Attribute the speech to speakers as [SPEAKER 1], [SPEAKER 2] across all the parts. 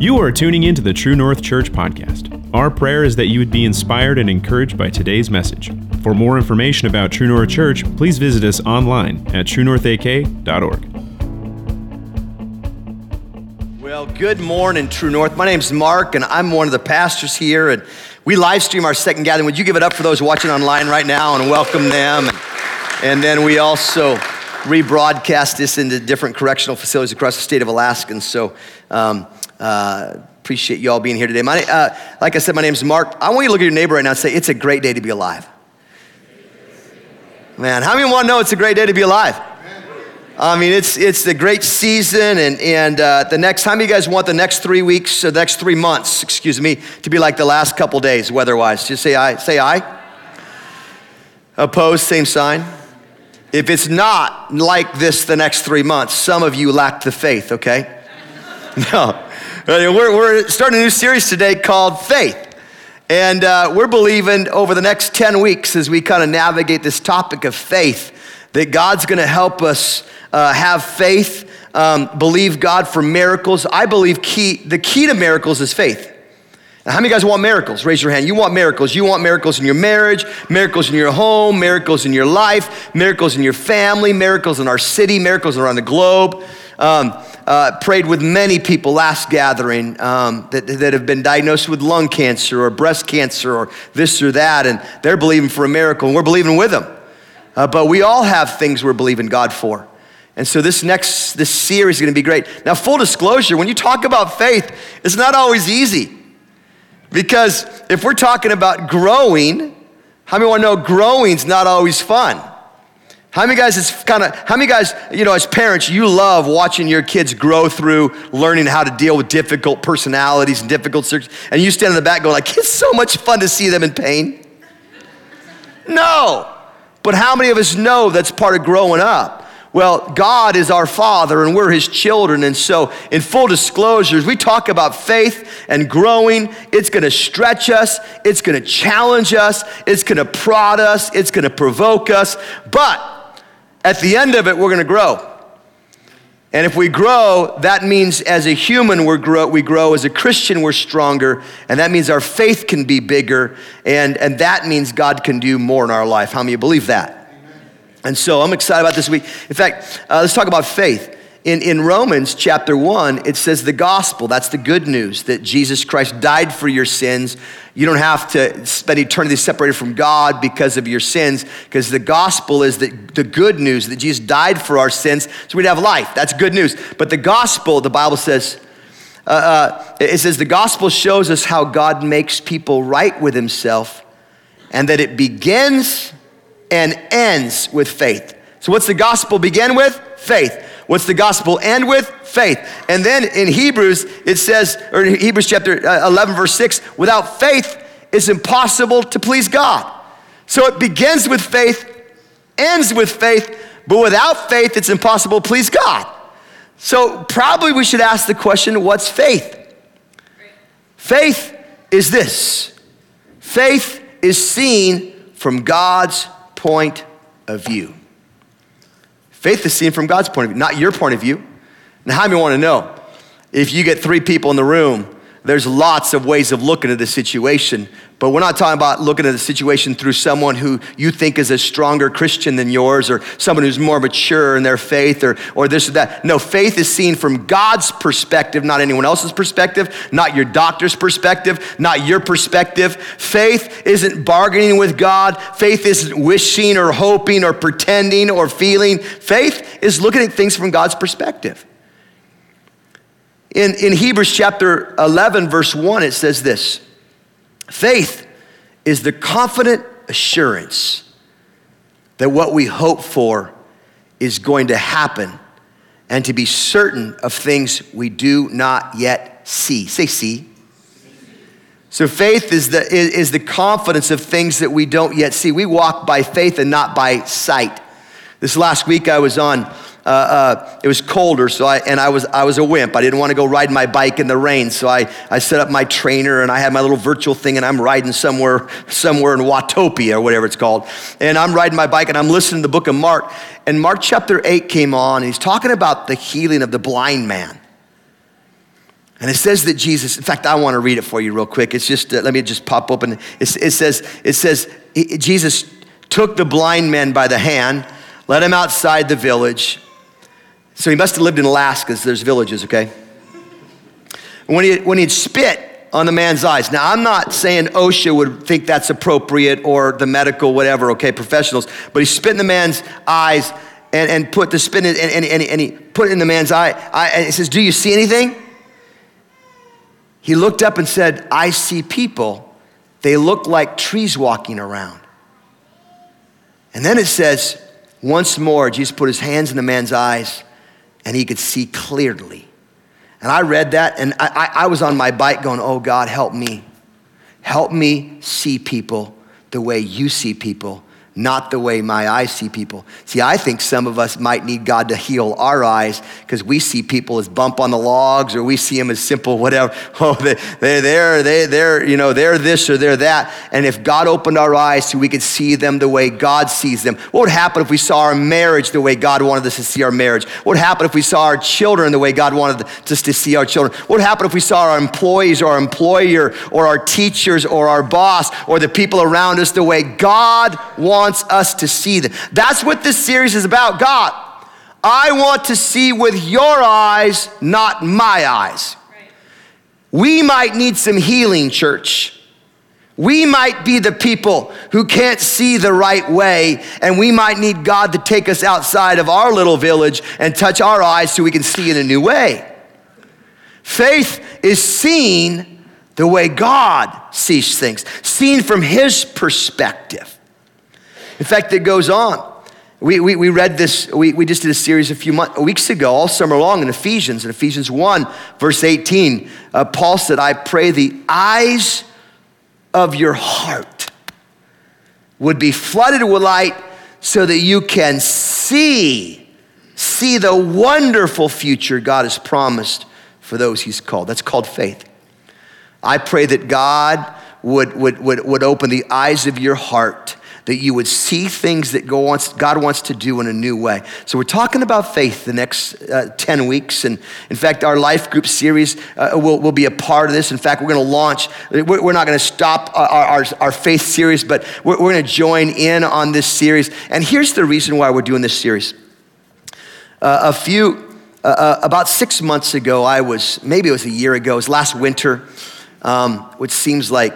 [SPEAKER 1] You are tuning into the True North Church podcast. Our prayer is that you would be inspired and encouraged by today's message. For more information about True North Church, please visit us online at truenorthak.org.
[SPEAKER 2] Well, good morning, True North. My name's Mark, and I'm one of the pastors here. And we live stream our second gathering. Would you give it up for those watching online right now and welcome them? And, then we also rebroadcast this into different correctional facilities across the state of Alaska. And so, um, uh, appreciate you all being here today. My, uh, like I said, my name's Mark. I want you to look at your neighbor right now and say, It's a great day to be alive. Man, how many want to know it's a great day to be alive? I mean, it's, it's the great season, and, and uh, the next time you guys want the next three weeks, or the next three months, excuse me, to be like the last couple days weather wise. Just say aye. Say aye. Opposed, same sign. If it's not like this the next three months, some of you lack the faith, okay? No. Uh, we're, we're starting a new series today called Faith. And uh, we're believing over the next 10 weeks as we kind of navigate this topic of faith that God's going to help us uh, have faith, um, believe God for miracles. I believe key, the key to miracles is faith. Now, how many of you guys want miracles? Raise your hand. You want miracles. You want miracles in your marriage, miracles in your home, miracles in your life, miracles in your family, miracles in our city, miracles around the globe. Um, uh, prayed with many people last gathering um, that, that have been diagnosed with lung cancer or breast cancer or this or that, and they're believing for a miracle, and we're believing with them. Uh, but we all have things we're believing God for. And so this next this series is going to be great. Now, full disclosure, when you talk about faith, it's not always easy. Because if we're talking about growing, how many want to know growing's not always fun? How many guys it's kind of how many guys, you know, as parents, you love watching your kids grow through learning how to deal with difficult personalities and difficult circumstances, and you stand in the back going like, it's so much fun to see them in pain. No. But how many of us know that's part of growing up? Well, God is our Father and we're His children. And so, in full disclosures, we talk about faith and growing. It's gonna stretch us, it's gonna challenge us, it's gonna prod us, it's gonna provoke us. But at the end of it, we're gonna grow. And if we grow, that means as a human we're grow, we grow, as a Christian we're stronger, and that means our faith can be bigger, and, and that means God can do more in our life. How many believe that? And so I'm excited about this week. In fact, uh, let's talk about faith. In, in Romans chapter 1, it says the gospel, that's the good news that Jesus Christ died for your sins. You don't have to spend eternity separated from God because of your sins, because the gospel is the, the good news that Jesus died for our sins so we'd have life. That's good news. But the gospel, the Bible says, uh, uh, it says the gospel shows us how God makes people right with himself and that it begins and ends with faith. So, what's the gospel begin with? Faith. What's the gospel end with? Faith. And then in Hebrews, it says, or in Hebrews chapter uh, 11, verse 6, without faith, it's impossible to please God. So it begins with faith, ends with faith, but without faith, it's impossible to please God. So probably we should ask the question what's faith? Faith is this faith is seen from God's point of view. Faith is seen from God's point of view, not your point of view. Now, how many want to know? If you get three people in the room, there's lots of ways of looking at the situation, but we're not talking about looking at the situation through someone who you think is a stronger Christian than yours or someone who's more mature in their faith or, or this or that. No, faith is seen from God's perspective, not anyone else's perspective, not your doctor's perspective, not your perspective. Faith isn't bargaining with God. Faith isn't wishing or hoping or pretending or feeling. Faith is looking at things from God's perspective. In, in Hebrews chapter 11, verse 1, it says this Faith is the confident assurance that what we hope for is going to happen and to be certain of things we do not yet see. Say, see. So faith is the, is the confidence of things that we don't yet see. We walk by faith and not by sight. This last week I was on uh, uh, it was colder, so I, and I was, I was a wimp. I didn't want to go ride my bike in the rain, so I, I set up my trainer and I had my little virtual thing and I'm riding somewhere, somewhere in Watopia or whatever it's called. And I'm riding my bike and I'm listening to the book of Mark. And Mark chapter 8 came on and he's talking about the healing of the blind man. And it says that Jesus, in fact, I want to read it for you real quick. It's just, uh, let me just pop open. It, it says, it says, Jesus took the blind man by the hand, led him outside the village. So he must have lived in Alaska, because there's villages, okay? When he, when he'd spit on the man's eyes. Now, I'm not saying OSHA would think that's appropriate or the medical, whatever, okay, professionals, but he spit in the man's eyes and, and put the spit in, and, and, and he put it in the man's eye. and he says, Do you see anything? He looked up and said, I see people. They look like trees walking around. And then it says, once more, Jesus put his hands in the man's eyes and he could see clearly. And I read that and I, I, was on my bike going, Oh God, help me. Help me see people the way you see people not the way my eyes see people. See, I think some of us might need God to heal our eyes because we see people as bump on the logs or we see them as simple whatever. Oh, they, they're there, they, they're, you know, they're this or they're that. And if God opened our eyes so we could see them the way God sees them, what would happen if we saw our marriage the way God wanted us to see our marriage? What would happen if we saw our children the way God wanted us to see our children? What would happen if we saw our employees or our employer or our teachers or our boss or the people around us the way God wants wants us to see them. That's what this series is about. God, I want to see with your eyes, not my eyes. We might need some healing, church. We might be the people who can't see the right way, and we might need God to take us outside of our little village and touch our eyes so we can see in a new way. Faith is seen the way God sees things, seen from His perspective. In fact, it goes on. We, we, we read this, we, we just did a series a few months, weeks ago, all summer long in Ephesians. In Ephesians 1, verse 18, uh, Paul said, I pray the eyes of your heart would be flooded with light so that you can see, see the wonderful future God has promised for those he's called. That's called faith. I pray that God would, would, would, would open the eyes of your heart that you would see things that God wants to do in a new way. So, we're talking about faith the next uh, 10 weeks. And in fact, our life group series uh, will, will be a part of this. In fact, we're going to launch, we're, not going to stop our, our, our, faith series, but we're, we're going to join in on this series. And here's the reason why we're doing this series. Uh, a few, uh, uh, about six months ago, I was, maybe it was a year ago, it was last winter, um, which seems like,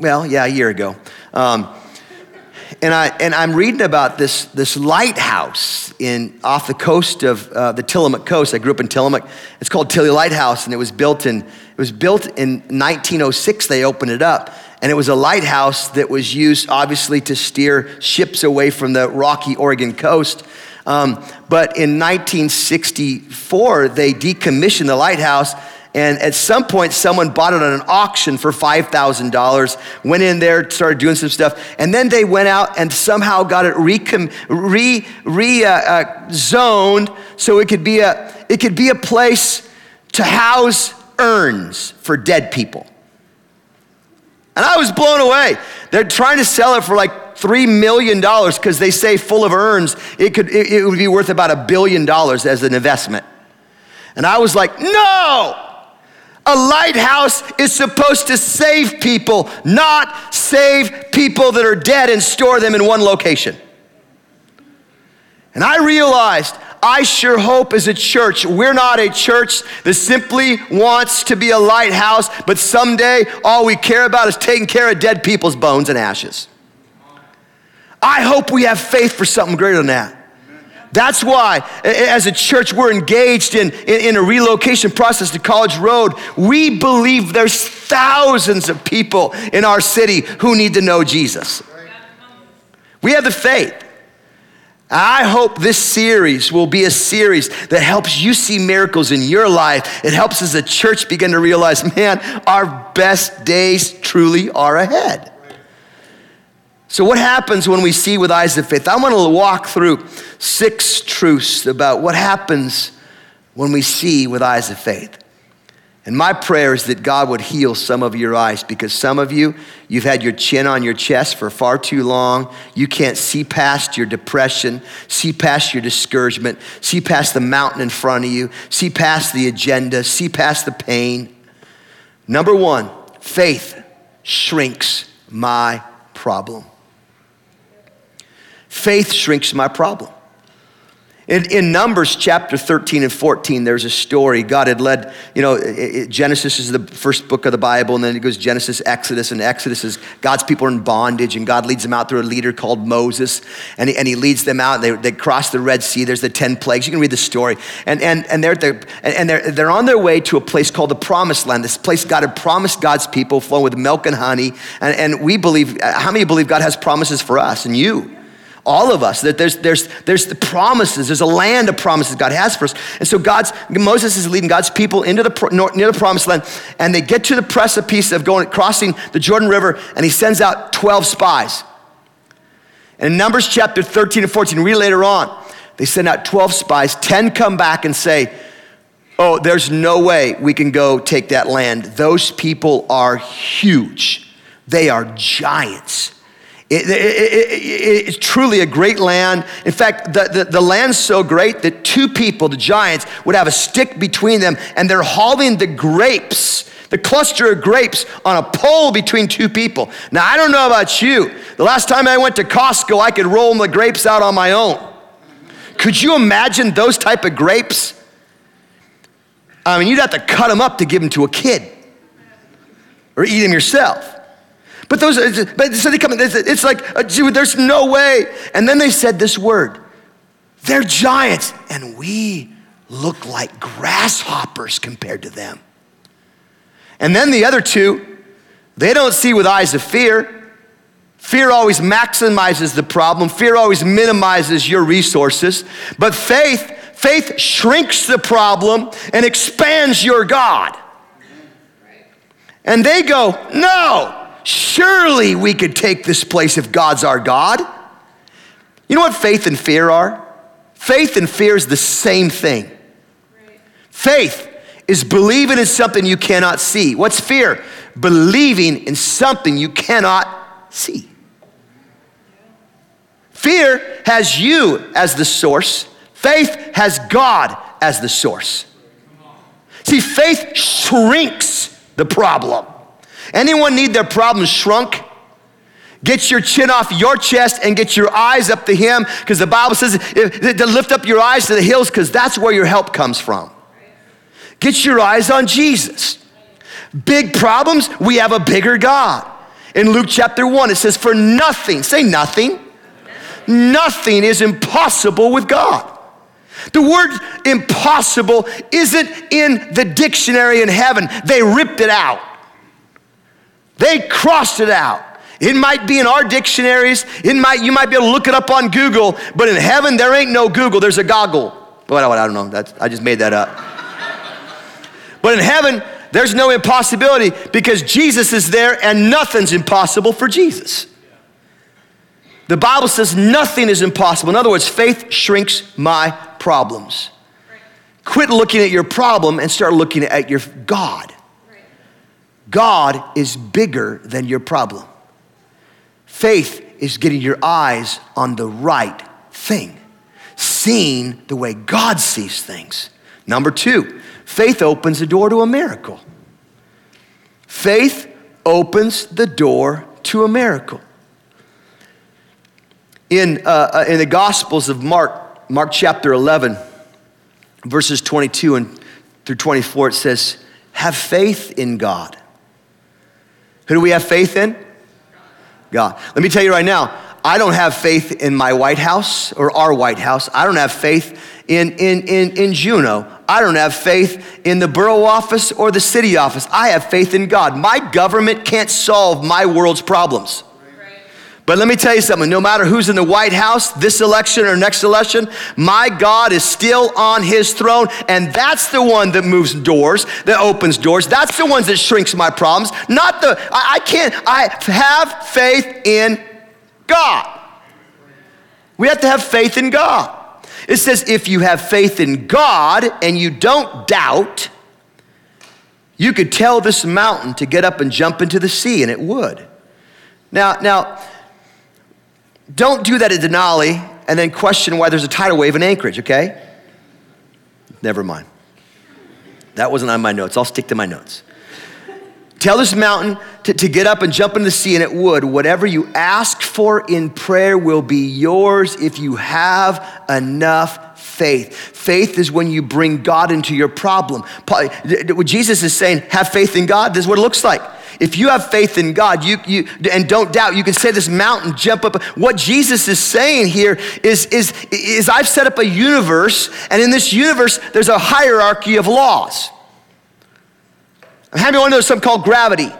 [SPEAKER 2] well, yeah, a year ago. Um, and, I, and I'm reading about this, this lighthouse in, off the coast of uh, the Tillamook coast. I grew up in Tillamook. It's called Tilly Lighthouse, and it was built in, it was built in 1906. They opened it up. And it was a lighthouse that was used, obviously, to steer ships away from the rocky Oregon coast. Um, but in 1964, they decommissioned the lighthouse and at some point, someone bought it on an auction for $5,000, went in there, started doing some stuff, and then they went out and somehow got it re, re, re uh, uh, zoned so it could, be a, it could be a place to house urns for dead people. And I was blown away. They're trying to sell it for like $3 million because they say full of urns, it, could, it, it would be worth about a billion dollars as an investment. And I was like, no! A lighthouse is supposed to save people, not save people that are dead and store them in one location. And I realized I sure hope as a church, we're not a church that simply wants to be a lighthouse, but someday all we care about is taking care of dead people's bones and ashes. I hope we have faith for something greater than that. That's why, as a church, we're engaged in, in, in, a relocation process to College Road. We believe there's thousands of people in our city who need to know Jesus. We have the faith. I hope this series will be a series that helps you see miracles in your life. It helps as a church begin to realize, man, our best days truly are ahead. So, what happens when we see with eyes of faith? I want to walk through six truths about what happens when we see with eyes of faith. And my prayer is that God would heal some of your eyes because some of you, you've had your chin on your chest for far too long. You can't see past your depression, see past your discouragement, see past the mountain in front of you, see past the agenda, see past the pain. Number one, faith shrinks my problem. Faith shrinks my problem. In, in, Numbers chapter 13 and 14, there's a story. God had led, you know, it, it, Genesis is the first book of the Bible, and then it goes Genesis, Exodus, and Exodus is God's people are in bondage, and God leads them out through a leader called Moses, and he, and he leads them out, they, they cross the Red Sea. There's the 10 plagues. You can read the story. And, and, and, they're, they're, and they're, they're on their way to a place called the Promised Land, this place God had promised God's people, flowing with milk and honey. And, and we believe, how many believe God has promises for us and you? All of us that there's there's there's the promises there's a land of promises god has for us. And so god's moses is leading god's people into the near the promised land and they get to the precipice of going crossing the jordan river and he sends out 12 spies. And in numbers chapter 13 and 14 read later on they send out 12 spies. 10 come back and say oh there's no way we can go take that land. Those people are huge. They are giants it, it, it, it's truly a great land. In fact, the, the, the, land's so great that two people, the giants, would have a stick between them and they're hauling the grapes, the cluster of grapes, on a pole between two people. Now, I don't know about you. The last time I went to Costco, I could roll the grapes out on my own. Could you imagine those type of grapes? I mean, you'd have to cut them up to give them to a kid or eat them yourself. But those, but so they come, it's like, uh, there's no way. And then they said this word they're giants, and we look like grasshoppers compared to them. And then the other two, they don't see with eyes of fear. Fear always maximizes the problem. Fear always minimizes your resources. But faith, faith shrinks the problem and expands your God. And they go, no, Surely we could take this place if God's our God. You know what faith and fear are? Faith and fear is the same thing. Faith is believing in something you cannot see. What's fear? Believing in something you cannot see. Fear has you as the source, faith has God as the source. See, faith shrinks the problem. Anyone need their problems shrunk? Get your chin off your chest and get your eyes up to Him because the Bible says to lift up your eyes to the hills because that's where your help comes from. Get your eyes on Jesus. Big problems, we have a bigger God. In Luke chapter 1, it says, For nothing, say nothing, nothing is impossible with God. The word impossible isn't in the dictionary in heaven, they ripped it out. They crossed it out. It might be in our dictionaries. It might, you might be able to look it up on Google, but in heaven, there ain't no Google. There's a goggle. But I don't know. That's, I just made that up. but in heaven, there's no impossibility because Jesus is there and nothing's impossible for Jesus. The Bible says nothing is impossible. In other words, faith shrinks my problems. Quit looking at your problem and start looking at your God. God is bigger than your problem. Faith is getting your eyes on the right thing, seeing the way God sees things. Number two, faith opens the door to a miracle. Faith opens the door to a miracle. In, uh, uh in the Gospels of Mark, Mark chapter 11, verses 22 and through 24, it says, Have faith in God. Who do we have faith in? God. Let me tell you right now, I don't have faith in my White House or our White House. I don't have faith in, in, in, in Juneau. I don't have faith in the borough office or the city office. I have faith in God. My government can't solve my world's problems. But let me tell you something no matter who's in the White House, this election or next election, my God is still on his throne. And that's the one that moves doors, that opens doors. That's the one that shrinks my problems. Not the, I, I can't, I have faith in God. We have to have faith in God. It says, if you have faith in God and you don't doubt, You could tell this mountain to get up and jump into the sea, and it would. Now, now, don't do that at Denali and then question why there's a tidal wave in Anchorage, okay? Never mind. That wasn't on my notes. I'll stick to my notes. Tell this mountain to, to get up and jump into the sea, and it would. Whatever you ask for in prayer will be yours if you have enough faith. Faith is when you bring God into your problem. Jesus is saying, have faith in God, this is what it looks like. If you have faith in God, you, you and don't doubt, you can say this mountain, jump up. What Jesus is saying here is, is, is I've set up a universe, and in this universe, there's a hierarchy of laws. How many want to know something called gravity?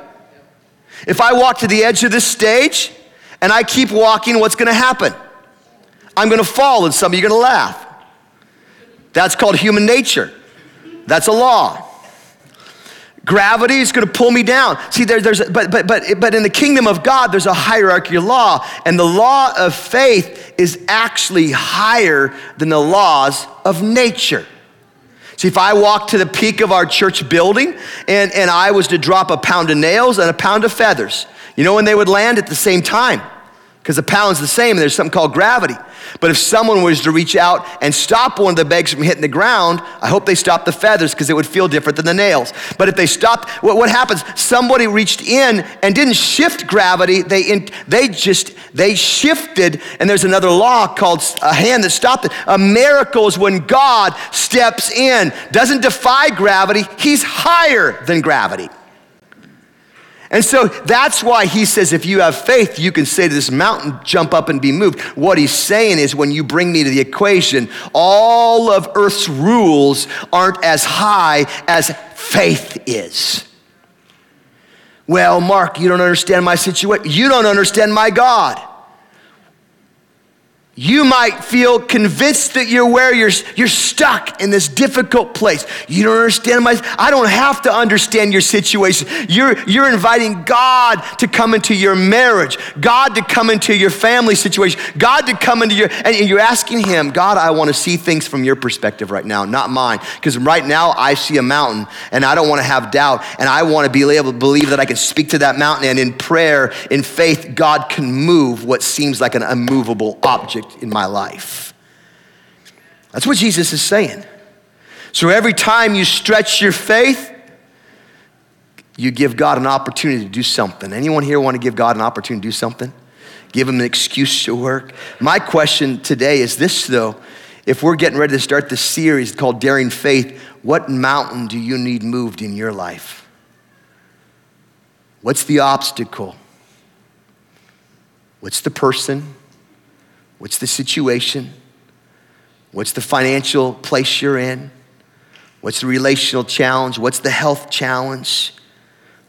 [SPEAKER 2] If I walk to the edge of this stage and I keep walking, what's going to happen? I'm going to fall, and some of you are going to laugh. That's called human nature. That's a law. Gravity is going to pull me down. See, there, there's, but, but, but, but in the kingdom of God, there's a hierarchy of law, and the law of faith is actually higher than the laws of nature. See, if I walked to the peak of our church building and, and I was to drop a pound of nails and a pound of feathers, you know when they would land at the same time? Because the pound's the same and there's something called gravity. But if someone was to reach out and stop one of the bags from hitting the ground, I hope they stop the feathers because it would feel different than the nails. But if they stopped, what, what happens? Somebody reached in and didn't shift gravity. They, in, they just, they shifted. And there's another law called a hand that stopped it. A miracle is when God steps in, doesn't defy gravity. He's higher than gravity. And so that's why he says, if you have faith, you can say to this mountain, jump up and be moved. What he's saying is, when you bring me to the equation, all of earth's rules aren't as high as faith is. Well, Mark, you don't understand my situation. You don't understand my God. You might feel convinced that you're where you're, you're stuck in this difficult place. You don't understand my, I don't have to understand your situation. You're, you're inviting God to come into your marriage, God to come into your family situation, God to come into your, and you're asking Him, God, I want to see things from your perspective right now, not mine. Because right now I see a mountain and I don't want to have doubt and I want to be able to believe that I can speak to that mountain and in prayer, in faith, God can move what seems like an immovable object in my life. That's what Jesus is saying. So every time you stretch your faith, you give God an opportunity to do something. Anyone here want to give God an opportunity to do something? Give him an excuse to work? My question today is this though. If we're getting ready to start this series called Daring Faith, what mountain do you need moved in your life? What's the obstacle? What's the person? What's the situation? What's the financial place you're in? What's the relational challenge? What's the health challenge?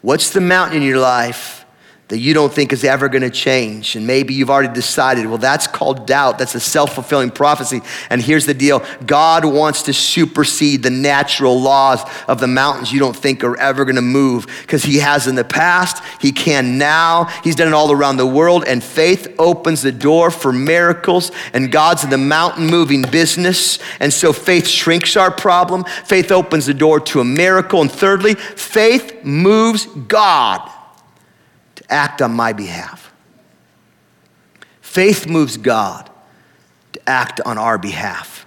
[SPEAKER 2] What's the mountain in your life that you don't think is ever going to change. And maybe you've already decided, well, that's called doubt. That's a self fulfilling prophecy. And here's the deal God wants to supersede the natural laws of the mountains you don't think are ever going to move because He has in the past, He can now. He's done it all around the world. And faith opens the door for miracles. And God's in the mountain moving business. And so faith shrinks our problem. Faith opens the door to a miracle. And thirdly, faith moves God act on my behalf. Faith moves God to act on our behalf.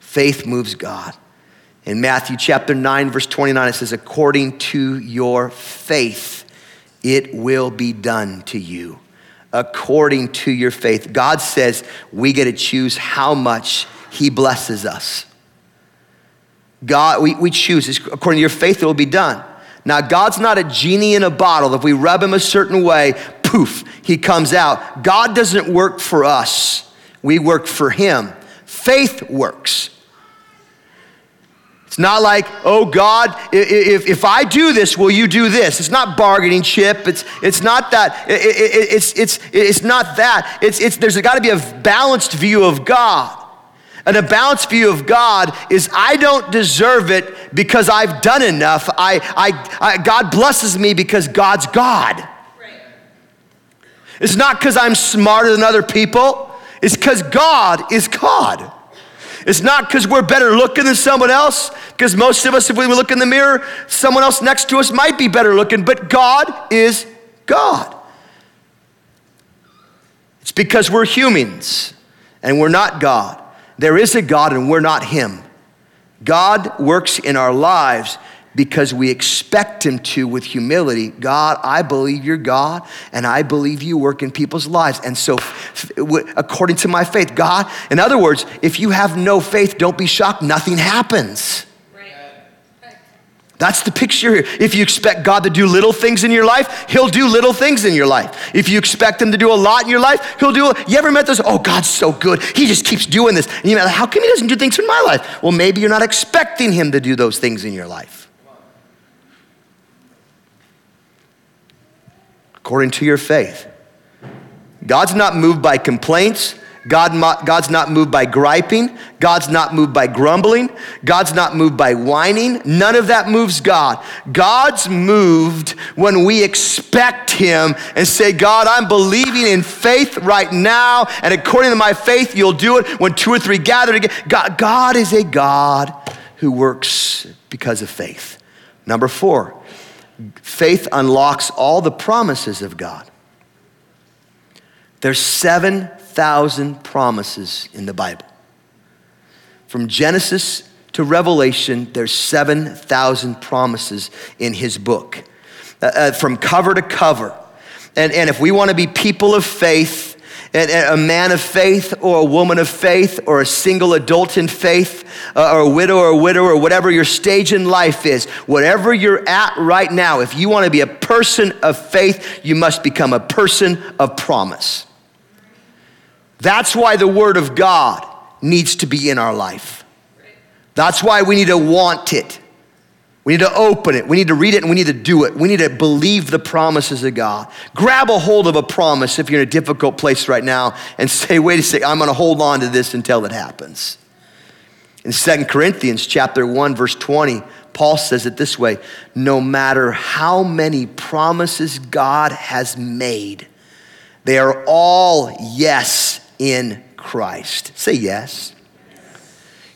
[SPEAKER 2] Faith moves God. In Matthew chapter 9, verse 29, it says, According to your faith, it will be done to you. According to your faith. God says we get to choose how much He blesses us. God, we, we choose, according to your faith, it will be done. Now, God's not a genie in a bottle. If we rub him a certain way, poof, he comes out. God doesn't work for us, we work for him. Faith works. It's not like, oh God, if, if I do this, will you do this? It's not bargaining chip. It's, it's not that. It, it, it's, it's, it's not that. It's, it's, there's got to be a balanced view of God. And a balanced view of God is I don't deserve it because I've done enough. I, I, I God blesses me because God's God. Right. It's not because I'm smarter than other people, it's because God is God. It's not because we're better looking than someone else, because most of us, if we look in the mirror, someone else next to us might be better looking, but God is God. It's because we're humans and we're not God. There is a God and we're not Him. God works in our lives because we expect Him to with humility. God, I believe you're God, and I believe you work in people's lives. And so, according to my faith, God, in other words, if you have no faith, don't be shocked, nothing happens. That's the picture here. If you expect God to do little things in your life, He'll do little things in your life. If you expect Him to do a lot in your life, He'll do. A, you ever met those? Oh, God's so good. He just keeps doing this. And you like, how come He doesn't do things in my life? Well, maybe you're not expecting Him to do those things in your life. According to your faith, God's not moved by complaints. God, God's not moved by griping. God's not moved by grumbling. God's not moved by whining. None of that moves God. God's moved when we expect Him and say, God, I'm believing in faith right now, and according to my faith, you'll do it when two or three gather together. God, God is a God who works because of faith. Number four, faith unlocks all the promises of God. There's seven thousand promises in the Bible. From Genesis to Revelation, there's 7,000 promises in his book, uh, uh, from cover to cover. And, and if we want to be people of faith, and, and a man of faith or a woman of faith or a single adult in faith uh, or a widow or a widow or whatever your stage in life is, whatever you're at right now, if you want to be a person of faith, you must become a person of promise. That's why the Word of God needs to be in our life. That's why we need to want it. We need to open it. We need to read it and we need to do it. We need to believe the promises of God. Grab a hold of a promise if you're in a difficult place right now and say, wait a second, I'm going to hold on to this until it happens. In 2 Corinthians chapter 1 verse 20, Paul says it this way, no matter how many promises God has made, they are all yes in Christ. Say yes.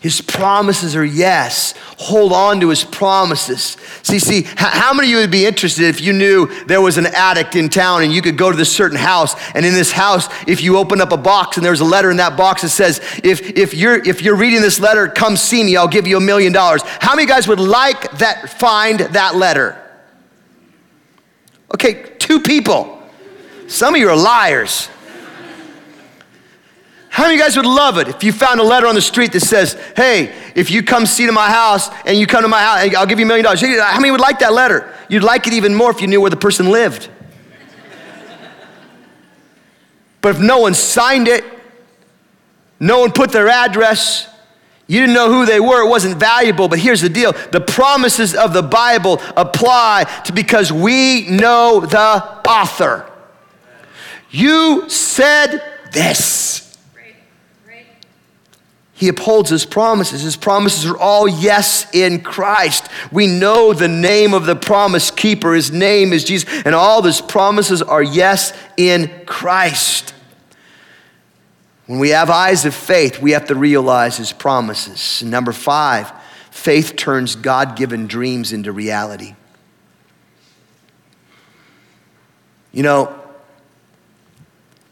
[SPEAKER 2] His promises are yes. Hold on to his promises. See, see, how many of you would be interested if you knew there was an addict in town and you could go to this certain house, and in this house, if you open up a box and there's a letter in that box that says, if, if, you're, if you're reading this letter, come see me, I'll give you a million dollars. How many guys would like that, find that letter? Okay, two people. Some of you are liars. How many of you guys would love it if you found a letter on the street that says, hey, if you come see to my house and you come to my house, I'll give you a million dollars? How many would like that letter? You'd like it even more if you knew where the person lived. but if no one signed it, no one put their address, you didn't know who they were, it wasn't valuable. But here's the deal the promises of the Bible apply to because we know the author. You said this. He upholds his promises. His promises are all yes in Christ. We know the name of the promise keeper. His name is Jesus. And all his promises are yes in Christ. When we have eyes of faith, we have to realize his promises. Number five, faith turns God given dreams into reality. You know,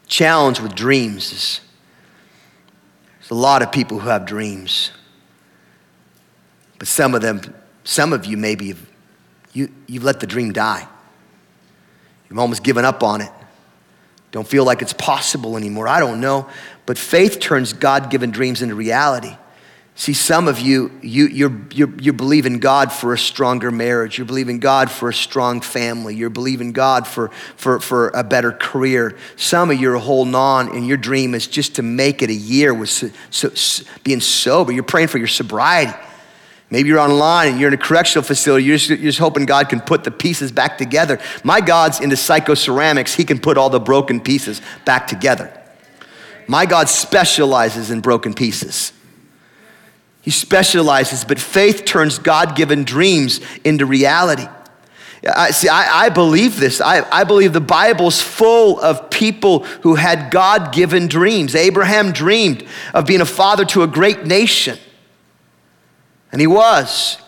[SPEAKER 2] challenge with dreams is there's a lot of people who have dreams. But some of them, some of you maybe, have, you, you've let the dream die. You've almost given up on it. Don't feel like it's possible anymore. I don't know. But faith turns God given dreams into reality. See, some of you, you you're, you're, you're God for a stronger marriage. You're believing God for a strong family. You're believing God for, for, for a better career. Some of you are holding on, and your dream is just to make it a year with so, so, being sober. You're praying for your sobriety. Maybe you're online and you're in a correctional facility. You're just, you're just hoping God can put the pieces back together. My God's into psychoceramics. He can put all the broken pieces back together. My God specializes in broken pieces. He specializes, but faith turns God given dreams into reality. I, see, I, I believe this. I, I believe the Bible's full of people who had God given dreams. Abraham dreamed of being a father to a great nation, and he was.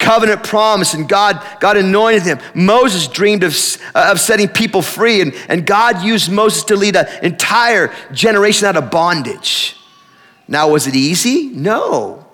[SPEAKER 2] Covenant promise, and God, God anointed him. Moses dreamed of, of setting people free, and, and God used Moses to lead an entire generation out of bondage. Now, was it easy? No.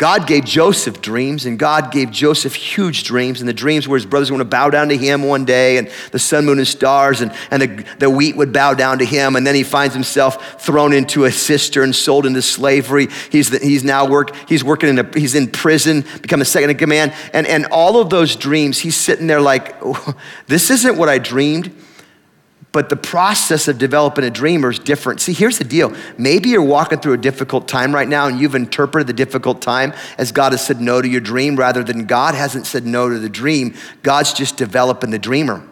[SPEAKER 2] God gave Joseph dreams, and God gave Joseph huge dreams. And the dreams were his brothers were going to bow down to him one day, and the sun, moon, and stars, and, and the, the wheat would bow down to him. And then he finds himself thrown into a cistern, sold into slavery. He's, the, he's now work, he's working in a, he's in prison, become a second in command. And, and all of those dreams, he's sitting there like, oh, this isn't what I dreamed. But the process of developing a dreamer is different. See, here's the deal. Maybe you're walking through a difficult time right now and you've interpreted the difficult time as God has said no to your dream rather than God hasn't said no to the dream. God's just developing the dreamer.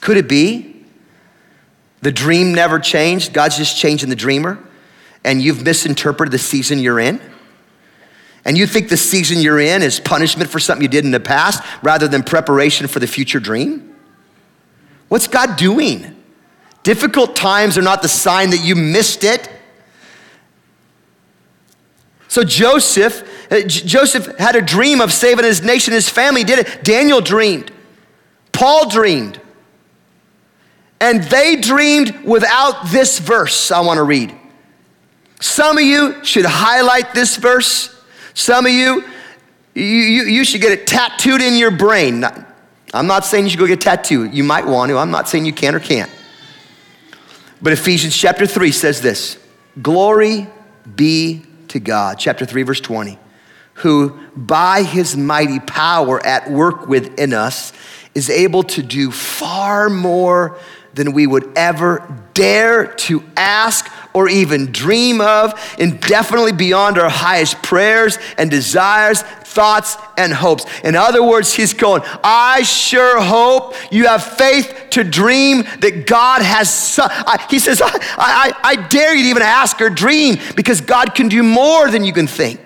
[SPEAKER 2] Could it be the dream never changed? God's just changing the dreamer and you've misinterpreted the season you're in? And you think the season you're in is punishment for something you did in the past rather than preparation for the future dream? What's God doing? Difficult times are not the sign that you missed it. So Joseph, uh, Joseph had a dream of saving his nation, his family did it. Daniel dreamed. Paul dreamed. And they dreamed without this verse I want to read. Some of you should highlight this verse. Some of you, you, you, you should get it tattooed in your brain. I'm not saying you should go get tattooed. You might want to. I'm not saying you can or can't. But Ephesians chapter 3 says this Glory be to God. Chapter 3, verse 20. Who by his mighty power at work within us is able to do far more than we would ever dare to ask or even dream of, indefinitely beyond our highest prayers and desires, thoughts, and hopes. In other words, he's going, I sure hope you have faith to dream that God has. I, he says, I, I, I dare you to even ask or dream because God can do more than you can think.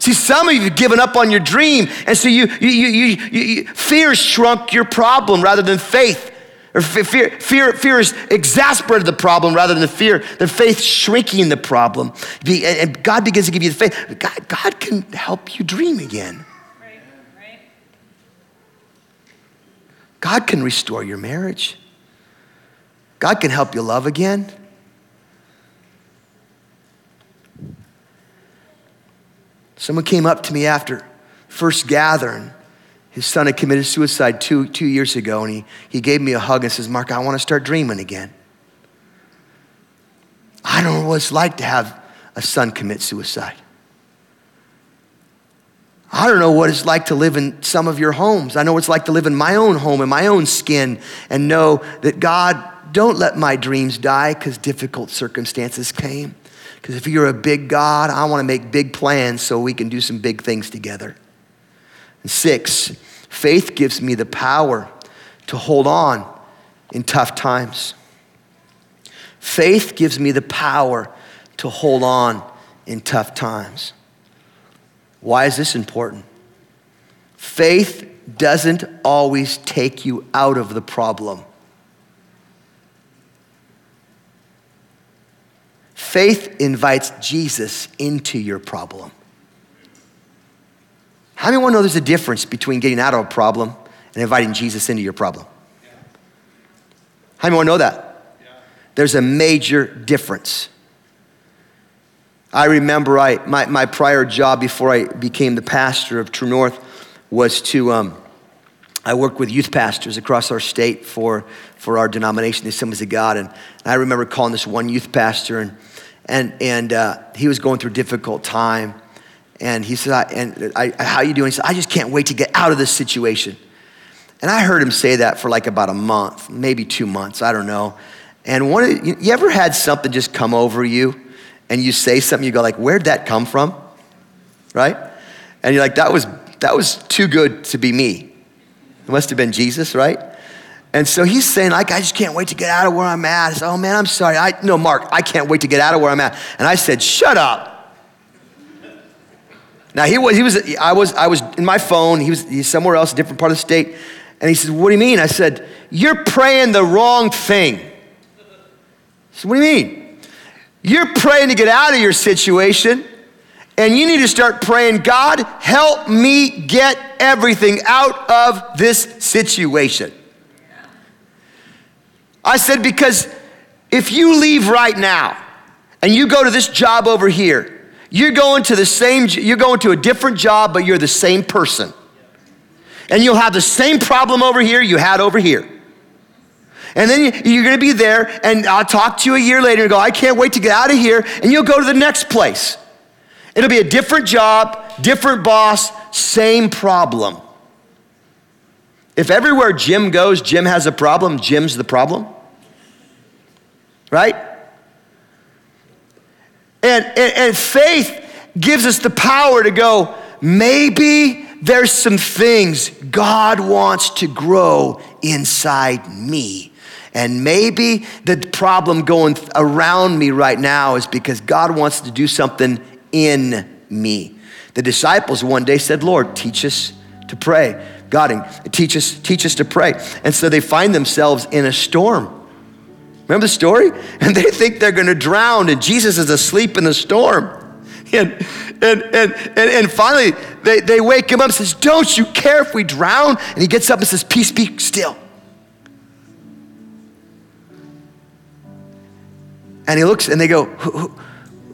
[SPEAKER 2] See, some of you have given up on your dream, and so you, you, you, you, you fear shrunk your problem rather than faith. Or fear, fear, fear is exasperated the problem rather than the fear, the faith shrinking the problem. And God begins to give you the faith. God, God can help you dream again. God can restore your marriage. God can help you love again. Someone came up to me after first gathering his son had committed suicide two, two years ago, and he, he gave me a hug and says, Mark, I want to start dreaming again. I don't know what it's like to have a son commit suicide. I don't know what it's like to live in some of your homes. I know what it's like to live in my own home, in my own skin, and know that God, don't let my dreams die because difficult circumstances came. Because if you're a big God, I want to make big plans so we can do some big things together. And six, faith gives me the power to hold on in tough times. Faith gives me the power to hold on in tough times. Why is this important? Faith doesn't always take you out of the problem. Faith invites Jesus into your problem. How many want to know there's a difference between getting out of a problem and inviting Jesus into your problem? How many want to know that? There's a major difference. I remember I, my, my prior job before I became the pastor of True North was to, um, I worked with youth pastors across our state for, for our denomination, the Assemblies of God. And, and I remember calling this one youth pastor, and, and, and uh, he was going through a difficult time. And he said, I, and I, how you doing? He said, I just can't wait to get out of this situation. And I heard him say that for like about a month, maybe two months, I don't know. And one of, you ever had something just come over you and you say something, you go like, where'd that come from? Right? And you're like, that was, that was too good to be me. It must have been Jesus, right? And so he's saying, like, I just can't wait to get out of where I'm at. I said, oh man, I'm sorry. I, no, Mark, I can't wait to get out of where I'm at. And I said, shut up. Now he was, he was, I was, I was in my phone. He was he's somewhere else, a different part of the state. And he said, "What do you mean?" I said, "You're praying the wrong thing." He said, "What do you mean?" You're praying to get out of your situation, and you need to start praying, God, help me get everything out of this situation. I said, because if you leave right now and you go to this job over here, you're going to the same, you're going to a different job, but you're the same person. And you'll have the same problem over here you had over here. And then you're gonna be there, and I'll talk to you a year later and go, I can't wait to get out of here, and you'll go to the next place. It'll be a different job, different boss, same problem. If everywhere Jim goes, Jim has a problem, Jim's the problem. Right? And, and, and faith gives us the power to go, maybe there's some things God wants to grow inside me. And maybe the problem going around me right now is because God wants to do something in me. The disciples one day said, Lord, teach us to pray. God, teach us, teach us to pray. And so they find themselves in a storm. Remember the story? And they think they're going to drown, and Jesus is asleep in the storm. And, and, and, and, and finally, they, they wake him up and says, Don't you care if we drown? And he gets up and says, Peace be still. And he looks and they go, Who, who,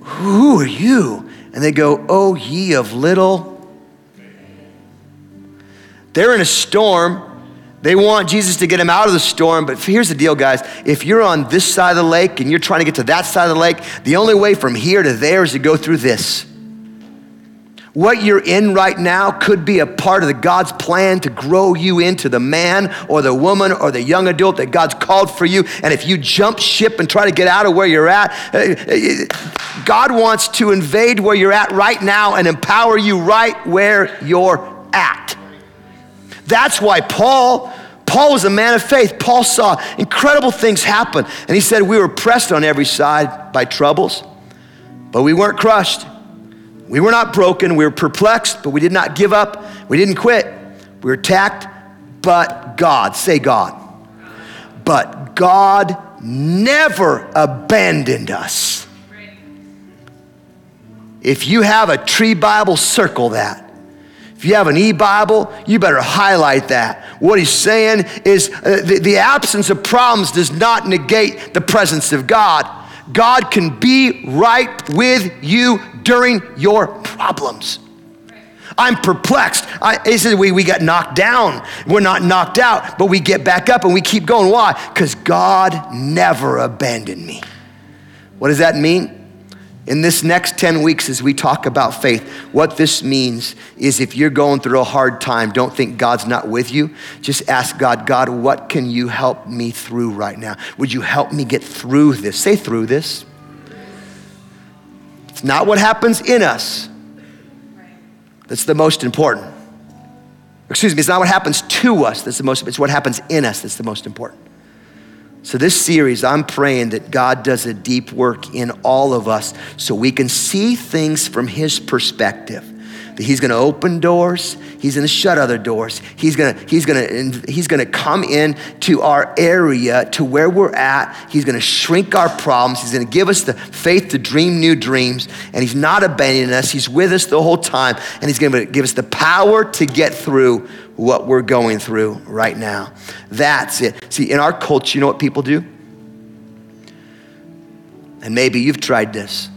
[SPEAKER 2] who are you? And they go, Oh, ye of little. They're in a storm they want Jesus to get them out of the storm, but here's the deal, guys. If you're on this side of the lake and you're trying to get to that side of the lake, the only way from here to there is to go through this. What you're in right now could be a part of the God's plan to grow you into the man or the woman or the young adult that God's called for you. And if you jump ship and try to get out of where you're at, eh, eh, God wants to invade where you're at right now and empower you right where you're at. That's why Paul Paul was a man of faith. Paul saw incredible things happen. And he said, We were pressed on every side by troubles, but we weren't crushed. We were not broken. We were perplexed, but we did not give up. We didn't quit. We were attacked, but God, say God. But God never abandoned us. If you have a tree Bible, circle that. You have an e Bible, you better highlight that. What he's saying is uh, the, the absence of problems does not negate the presence of God. God can be right with you during your problems. I'm perplexed. I, he we, we got knocked down. We're not knocked out, but we get back up and we keep going. Why? Because God never abandoned me. What does that mean? In this next 10 weeks, as we talk about faith, what this means is if you're going through a hard time, don't think God's not with you. Just ask God, God, what can you help me through right now? Would you help me get through this? Say through this. It's not what happens in us that's the most important. Excuse me, it's not what happens to us that's the most, it's what happens in us that's the most important. So, this series, I'm praying that God does a deep work in all of us so we can see things from His perspective. That He's gonna open doors, He's gonna shut other doors. He's gonna, he's gonna, he's gonna come in to our area, to where we're at. He's gonna shrink our problems. He's gonna give us the faith to dream new dreams. And He's not abandoning us, He's with us the whole time. And He's gonna give us the power to get through what we're going through right now. That's it. See, in our culture, you know what people do? And maybe you've tried this.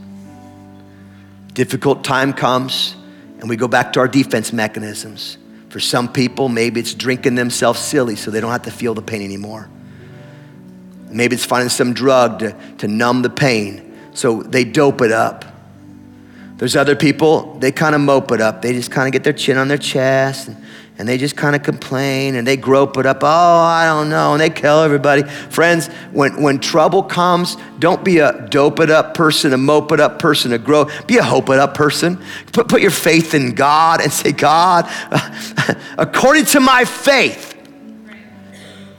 [SPEAKER 2] Difficult time comes, and we go back to our defense mechanisms. For some people, maybe it's drinking themselves silly so they don't have to feel the pain anymore. Maybe it's finding some drug to, to numb the pain, so they dope it up. There's other people, they kind of mope it up. They just kind of get their chin on their chest and and they just kind of complain and they grope it up. Oh, I don't know. And they kill everybody. Friends, when, when trouble comes, don't be a dope it up person, a mope it up person, a grow. Be a hope it up person. Put, put your faith in God and say, God, according to my faith,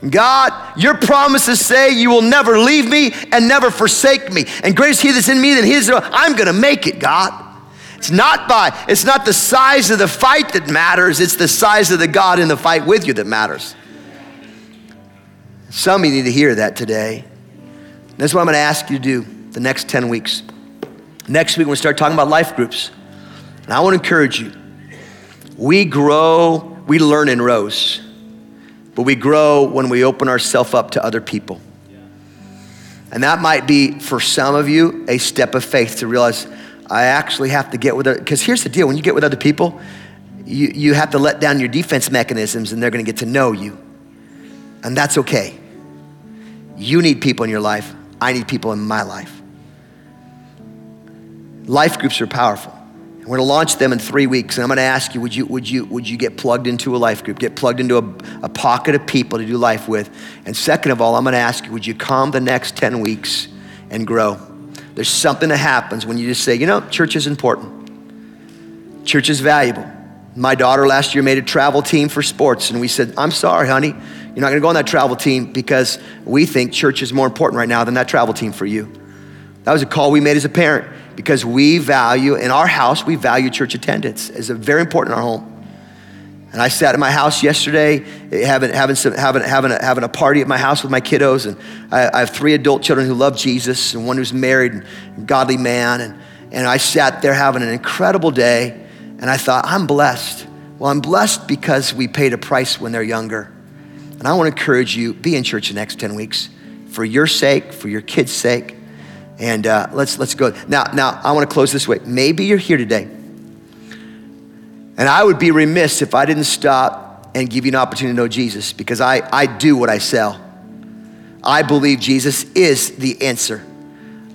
[SPEAKER 2] God, your promises say you will never leave me and never forsake me. And greatest He that's in me than He is, I'm going to make it, God. It's not by, it's not the size of the fight that matters, it's the size of the God in the fight with you that matters. Some of you need to hear that today. That's what I'm going to ask you to do the next 10 weeks. Next week, we're going to start talking about life groups. And I want to encourage you. We grow, we learn in rows, but we grow when we open ourselves up to other people. And that might be, for some of you, a step of faith to realize I actually have to get with because here's the deal when you get with other people, you, you have to let down your defense mechanisms and they're going to get to know you. And that's okay. You need people in your life. I need people in my life. Life groups are powerful. We're going to launch them in three weeks, and I'm going to ask you would, you, would, you, would you get plugged into a life group, get plugged into a, a pocket of people to do life with? And second of all, I'm going to ask you would you come the next 10 weeks and grow? There's something that happens when you just say, you know, church is important, church is valuable. My daughter last year made a travel team for sports, and we said, I'm sorry, honey. You're not going to go on that travel team because we think church is more important right now than that travel team for you. That was a call we made as a parent because we value, in our house, we value church attendance. It's very important in our home. And I sat in my house yesterday, having, having, some, having, having, a, having a party at my house with my kiddos. And I, I have three adult children who love Jesus and one who's married, and godly man. And, and I sat there having an incredible day. And I thought, I'm blessed. Well, I'm blessed because we paid a price when they're younger. And I want to encourage you be in church the next 10 weeks for your sake, for your kids' sake. And uh, let's, let's go. Now, now, I want to close this way. Maybe you're here today. And I would be remiss if I didn't stop and give you an opportunity to know Jesus because I, I do what I sell. I believe Jesus is the answer.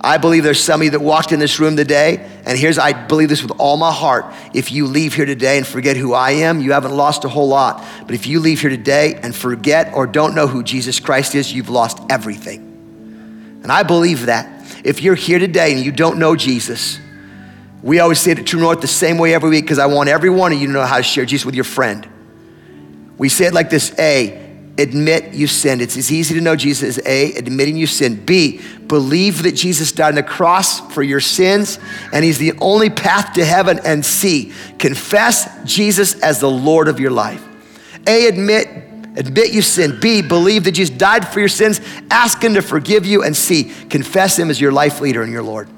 [SPEAKER 2] I believe there's some of you that walked in this room today, and here's, I believe this with all my heart. If you leave here today and forget who I am, you haven't lost a whole lot. But if you leave here today and forget or don't know who Jesus Christ is, you've lost everything. And I believe that. If you're here today and you don't know Jesus, we always say it at True North the same way every week because I want every one of you to know how to share Jesus with your friend. We say it like this A, admit you sinned. It's as easy to know Jesus as A, admitting you sinned. B, believe that Jesus died on the cross for your sins and he's the only path to heaven. And C, confess Jesus as the Lord of your life. A, admit, admit you sinned. B, believe that Jesus died for your sins, ask him to forgive you. And C, confess him as your life leader and your Lord.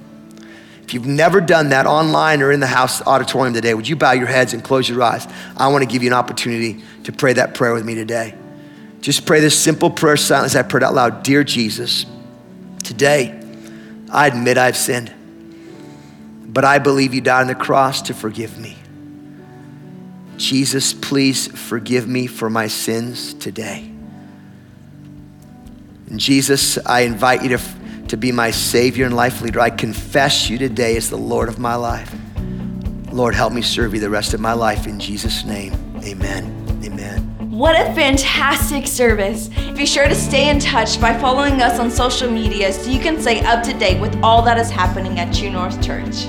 [SPEAKER 2] If you've never done that online or in the house auditorium today, would you bow your heads and close your eyes? I want to give you an opportunity to pray that prayer with me today. Just pray this simple prayer silently I prayed out loud. Dear Jesus, today I admit I've sinned, but I believe you died on the cross to forgive me. Jesus, please forgive me for my sins today. And Jesus, I invite you to, to be my Savior and life leader. I confess you today as the Lord of my life. Lord, help me serve you the rest of my life in Jesus' name. Amen. Amen.
[SPEAKER 3] What a fantastic service! Be sure to stay in touch by following us on social media so you can stay up to date with all that is happening at True North Church.